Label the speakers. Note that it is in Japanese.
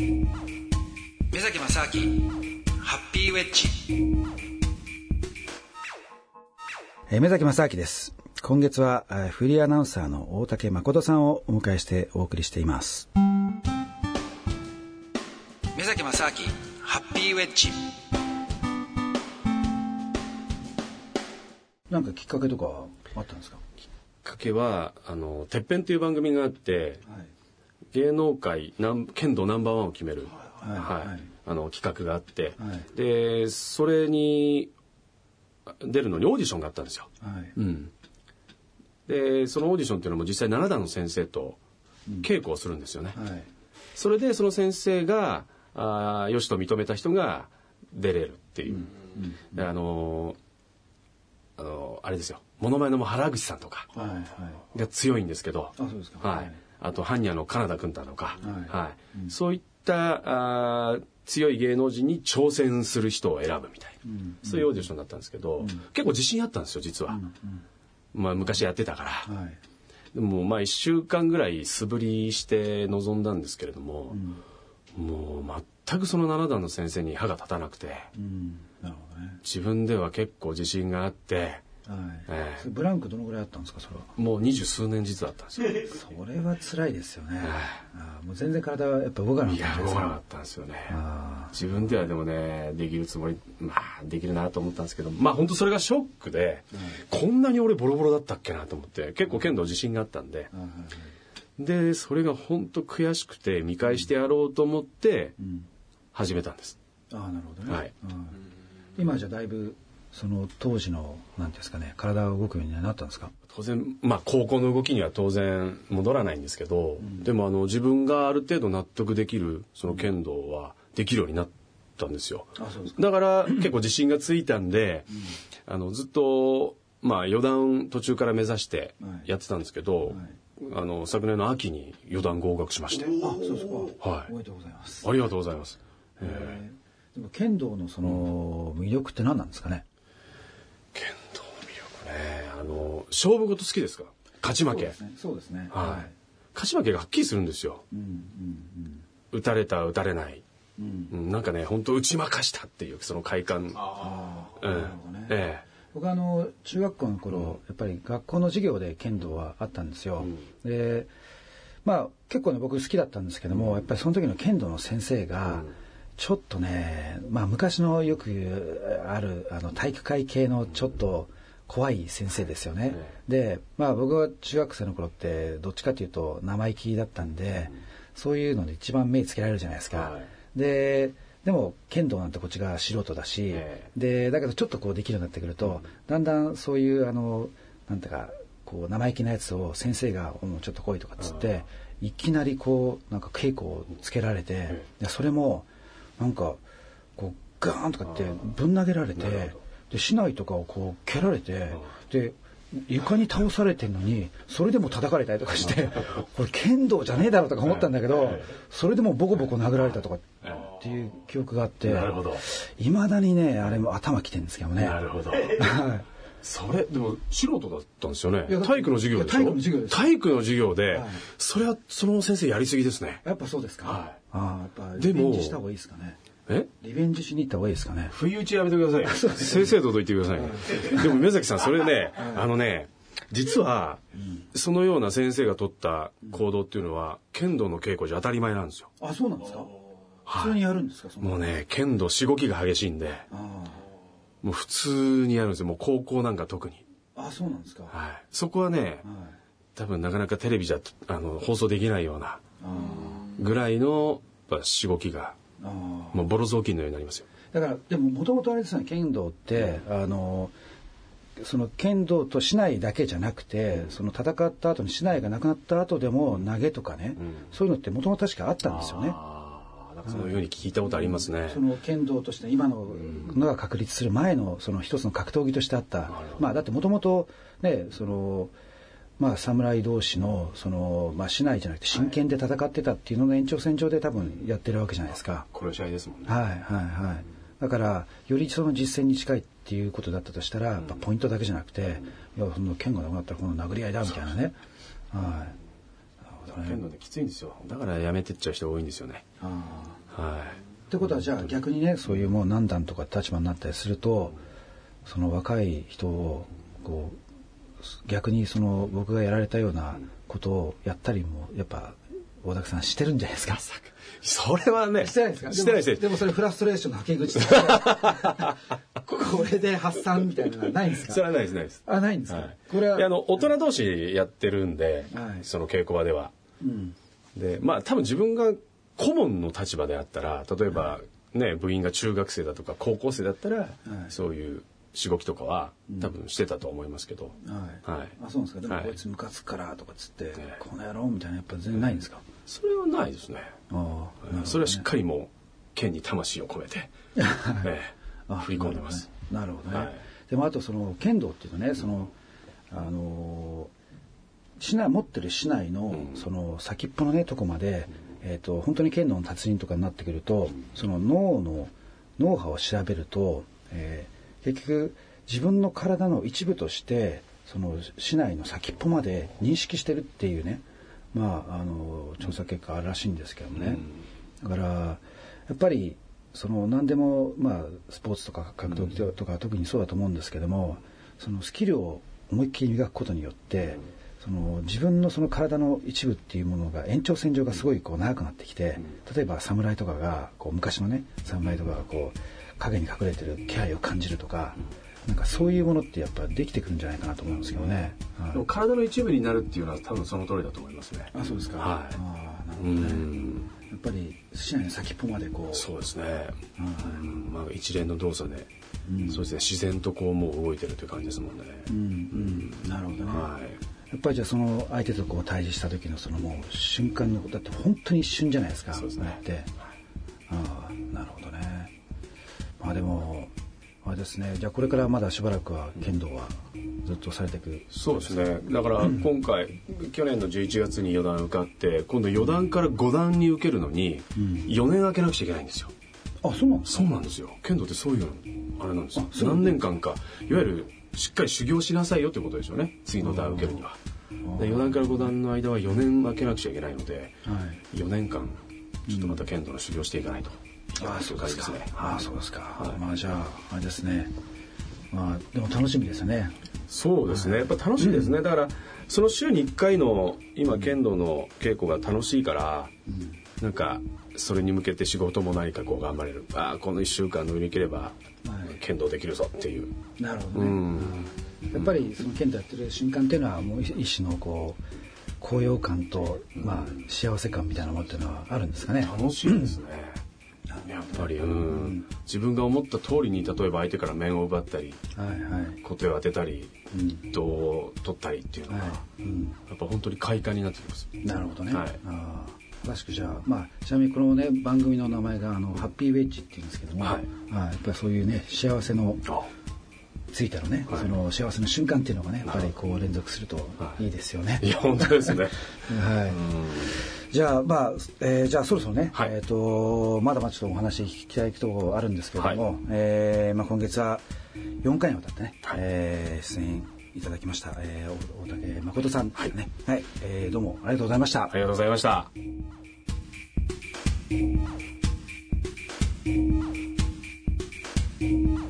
Speaker 1: 目崎正明ハッピーウェッジ。
Speaker 2: えー目崎正明です。今月はえーフリーアナウンサーの大竹誠さんをお迎えしてお送りしています。
Speaker 1: 目崎正明ハッピーウェッジ。
Speaker 2: なんかきっかけとかあったんですか？
Speaker 3: きっかけはあの「てっぺん」という番組があって
Speaker 2: はい
Speaker 3: 芸能界なん剣道ナンバーワンを決める、
Speaker 2: はい
Speaker 3: はい
Speaker 2: はい
Speaker 3: あの企画があって、
Speaker 2: はい。
Speaker 3: でそれに出るのにオーディションがあったんですよ。
Speaker 2: はい。
Speaker 3: うん、でそのオーディションっていうのも実際7段の先生と稽古をするんですよね。
Speaker 2: はい。
Speaker 3: それでその先生があーよしと認めた人が出れるっていう、であのーあのーあれですよ。モノマネの原口さんとか
Speaker 2: はいはい。
Speaker 3: が強いんですけど、
Speaker 2: あそうですか。
Speaker 3: はい、あと般若の金田君太とか、
Speaker 2: はい。
Speaker 3: はい。そういったあー強い芸能人に挑戦する人を選ぶみたいな、
Speaker 2: ん。
Speaker 3: そういうオーディションだったんですけど、結構自信あったんですよ実は、まあ、昔やってたから、
Speaker 2: はい。
Speaker 3: でもまあ1週間ぐらい素振りして臨んだんですけれども、もう全くその7段の先生に歯が立たなくて
Speaker 2: うん。ね。
Speaker 3: 自分では結構自信があって
Speaker 2: はい、
Speaker 3: ええ。
Speaker 2: ブランクどのぐらいあったんですかそれは？
Speaker 3: もう二十数年実はあったんですよ。
Speaker 2: それは辛いですよね。あーもう全然体はやっぱ動かなかっ
Speaker 3: いや
Speaker 2: た
Speaker 3: 動かなかったんですよね。
Speaker 2: あ
Speaker 3: 自分ではでもねできるつもりまあできるなと思ったんですけどまあ本当それがショックで、こんなに俺ボロボロだったっけなと思って結構剣道自信があったんで。でそれが本当悔しくて見返してやろうと思って
Speaker 2: うん。
Speaker 3: 始めたんです。
Speaker 2: ああなるほどね、
Speaker 3: はい。
Speaker 2: うん。今じゃだいぶその当時のなんていうんですかね体が動くようにはなったんですか？
Speaker 3: 当然まあ高校の動きには当然戻らないんですけど、でもあの自分がある程度納得できるその剣道はできるようになったんですよ。だから結構自信がついたんで、あのずっとまあ四段途中から目指してやってたんですけど、あの昨年の秋に四段合格しまして。
Speaker 2: あそうですか。
Speaker 3: はい。
Speaker 2: おめでとうございます。
Speaker 3: ありがとうございます、え
Speaker 2: えー。でも剣道のその魅力って何なんですかね？
Speaker 3: あの勝負事好きですか？勝ち負け、
Speaker 2: そうですね。
Speaker 3: はい。勝ち負けがはっきりするんですよ。
Speaker 2: うんうん
Speaker 3: 打たれた打たれない、
Speaker 2: うん。うん
Speaker 3: うん、なんかね本当打ち負かしたっていうその快感。
Speaker 2: ああ
Speaker 3: うん。
Speaker 2: なるほどね。
Speaker 3: え
Speaker 2: 僕はあの中学校の頃、やっぱり学校の授業で剣道はあったんですよ、でまあ結構ね僕好きだったんですけども、やっぱりその時の剣道の先生が、ちょっとね、まあ、昔のよくあるあの体育会系のちょっと怖い先生ですよね、でまあ僕は中学生の頃ってどっちかというと生意気だったんで、そういうので一番目つけられるじゃないですか、
Speaker 3: はい。
Speaker 2: ででも剣道なんてこっちが素人だし、
Speaker 3: え
Speaker 2: でだけどちょっとこうできるようになってくると、だんだんそういうあのなんていうかこう生意気なやつを先生が「もうちょっと来い」とかっつっていきなりこうなんか稽古をつけられて、でそれもなんかこうガーンとかってぶん投げられてで竹刀とかをこう蹴られてで床に倒されてんのにそれでも叩かれたりとかして これ剣道じゃねえだろとか思ったんだけどそれでもボコボコ殴られたとかっていう記憶があっていまだにねあれも頭きてるんですけどね。
Speaker 3: なるほど。
Speaker 2: はい。
Speaker 3: それでも素人だったんですよね。体育の授業でしょ？
Speaker 2: 体育の授業です
Speaker 3: 体育の授業で、
Speaker 2: はい。
Speaker 3: それはその先生やりすぎですね。
Speaker 2: やっぱそうですか、
Speaker 3: はい。
Speaker 2: ああやっぱ
Speaker 3: でも
Speaker 2: した方がいいですかね
Speaker 3: え？
Speaker 2: リベンジしに行った方がいいですかね。
Speaker 3: 不意打ちやめてくださいよ。正々堂々言ってくださいよ。でも宮崎さんそれねあのね実はそのような先生が取った行動っていうのは剣道の稽古じゃ当たり前なんですよ。
Speaker 2: あそうなんですか？普通にやるんですか
Speaker 3: もうね剣道しごきが激しいんで。
Speaker 2: あ
Speaker 3: もう普通にやるんですよ。もう高校なんか特に。
Speaker 2: ああそうなんですか。はい。
Speaker 3: はいそこはね多分なかなかテレビじゃあの放送できないような
Speaker 2: あ。
Speaker 3: ぐらいのやっぱしごきが
Speaker 2: ああ
Speaker 3: もうボロ雑巾のようになりますよ。
Speaker 2: だからでももともとあれですね剣道って、あのその剣道と竹刀だけじゃなくて、その戦った後に竹刀がなくなった後でも投げとかね、そういうのってもともと確かあったんですよね。
Speaker 3: そのように聞いたことありますね、
Speaker 2: その剣道として今ののが確立する前のその一つの格闘技としてあった、まあだってもともとねそのまあ侍同士のそのまあ竹刀じゃなくて真剣で戦ってたっていうのの延長線上で多分やってるわけじゃないですか。
Speaker 3: 殺し合いですもんね。
Speaker 2: はいはいはい。だからよりその実践に近いっていうことだったとしたら、やっぱポイントだけじゃなくて、いやその剣がなくなったらこの殴り合いだみたいなね。はい。
Speaker 3: 剣道ねきついんですよ。だからやめてっちゃう人が多いんですよね。は
Speaker 2: ってことはじゃあ逆にねそういうもう何段とか立場になったりするとその若い人をこう逆にその僕がやられたようなことをやったりもやっぱ大竹さんしてるんじゃないですか？
Speaker 3: いそれはね
Speaker 2: してないですか？
Speaker 3: してない
Speaker 2: でもでもそれフラストレーションのはけ口。これで発散みたいなのはないんですか？
Speaker 3: それはないですないです。
Speaker 2: あないんですか、
Speaker 3: はい。
Speaker 2: これは
Speaker 3: あの大人同士やってるんで、
Speaker 2: はい。
Speaker 3: その稽古場では。
Speaker 2: うん。
Speaker 3: でまあ多分自分が顧問の立場であったら例えば、ね部員が中学生だとか高校生だったら、そういうしごきとかは多分してたと思いますけど、
Speaker 2: はい、
Speaker 3: はい。
Speaker 2: あそうなんですか？でも
Speaker 3: はい。
Speaker 2: こいつムカつくからとかっつって、
Speaker 3: え
Speaker 2: この野郎みたいなやっぱ全然ないんですか、
Speaker 3: それはないですね。
Speaker 2: ああね。
Speaker 3: それはしっかりもう剣に魂を込めて、ええ
Speaker 2: あ
Speaker 3: 振り込んでます。
Speaker 2: なるほどね、
Speaker 3: はい。
Speaker 2: でもあとその剣道っていうとねそのあの市内持ってる市内のその先っぽのねとこまで、えー、と本当に剣道の達人とかになってくるとその脳の脳波を調べると、えー結局自分の体の一部としてその市内の先っぽまで認識してるっていうね。まああの調査結果あるらしいんですけどもね、だからやっぱりその何でもまあスポーツとか格闘技とか特にそうだと思うんですけどもそのスキルを思いっきり磨くことによってその自分のその体の一部っていうものが延長線上がすごいこう長くなってきて例えば侍とかがこう昔のね侍とかがこう影に隠れてる気配を感じるとかなんかそういうものってやっぱできてくるんじゃないかなと思うんですけどね。はい
Speaker 3: でも体の一部になるっていうのは多分その通りだと思いますね
Speaker 2: あそうですか。
Speaker 3: はい
Speaker 2: ああなるほ
Speaker 3: う
Speaker 2: どね。
Speaker 3: ん
Speaker 2: やっぱり市内の先っぽまでこう。
Speaker 3: そうですね、
Speaker 2: はい
Speaker 3: うんまあ、一連の動作で、そうですね自然とこうもう動いてるという感じですもんね、
Speaker 2: うんうん。なるほどね。
Speaker 3: はい
Speaker 2: やっぱりじゃあその相手とこう対峙した時のそのもう瞬間のだって本当に一瞬じゃないですか。
Speaker 3: そうですね
Speaker 2: だって。ああですね。じゃあこれからまだしばらくは剣道はずっとされていく。
Speaker 3: そうですね。だから今回、去年の11月に四段受かって今度四段から五段に受けるのに4年空けなくちゃいけないんですよ。
Speaker 2: あそうなん。
Speaker 3: そうなんですよ。剣道ってそういうあれなんですよ。何年間かいわゆるしっかり修行しなさいよってことですよね。次の段受けるには。で4段から5段の間は4年空けなくちゃいけないので
Speaker 2: はい。
Speaker 3: 4年間ちょっとまた剣道の修行していかないと
Speaker 2: ああそうですか。ああそうですか。
Speaker 3: はい。
Speaker 2: まあじゃああれですね。まあでも楽しみですよね。
Speaker 3: そうですね。やっぱ楽しいですね、だからその週に1回の今剣道の稽古が楽しいから、なんかそれに向けて仕事も何かこう頑張れる。ああこの1週間乗り切れば
Speaker 2: はい。
Speaker 3: 剣道できるぞっていう、
Speaker 2: なるほどね。
Speaker 3: うん。
Speaker 2: やっぱりその剣道やってる瞬間っていうのはもう一種のこう高揚感とまあ幸せ感みたいなものっていうのはあるんですかね。
Speaker 3: 楽しいですね、やっぱり、うん、自分が思った通りに例えば相手から面を奪ったり
Speaker 2: はいはい。
Speaker 3: 小手を当てたり胴を取ったりっていうのが、
Speaker 2: はい。うん。
Speaker 3: やっぱ本当に快感になってきます。
Speaker 2: なるほどね。
Speaker 3: はい。
Speaker 2: ああ詳しくじゃあまあちなみにこのね番組の名前があのハッピーウェッジって言うんですけども、
Speaker 3: はい。
Speaker 2: はい。やっぱりそういうね幸せの
Speaker 3: あ。
Speaker 2: ついたのね、
Speaker 3: はい。
Speaker 2: その幸せの瞬間っていうのがねやっぱりこう連続するとい。いですよね。
Speaker 3: いや本当ですね。
Speaker 2: はい。じゃあまあ、えーじゃあそろそろね、
Speaker 3: はい。
Speaker 2: えっ、とまだまだちょっとお話聞きたいところあるんですけれども、
Speaker 3: はい。
Speaker 2: えーまあ今月は4回にわたってね、
Speaker 3: はい。
Speaker 2: えー出演いただきました、えー、大竹誠さんね、はい、えーどうもありがとうございました。
Speaker 3: ありがとうございました「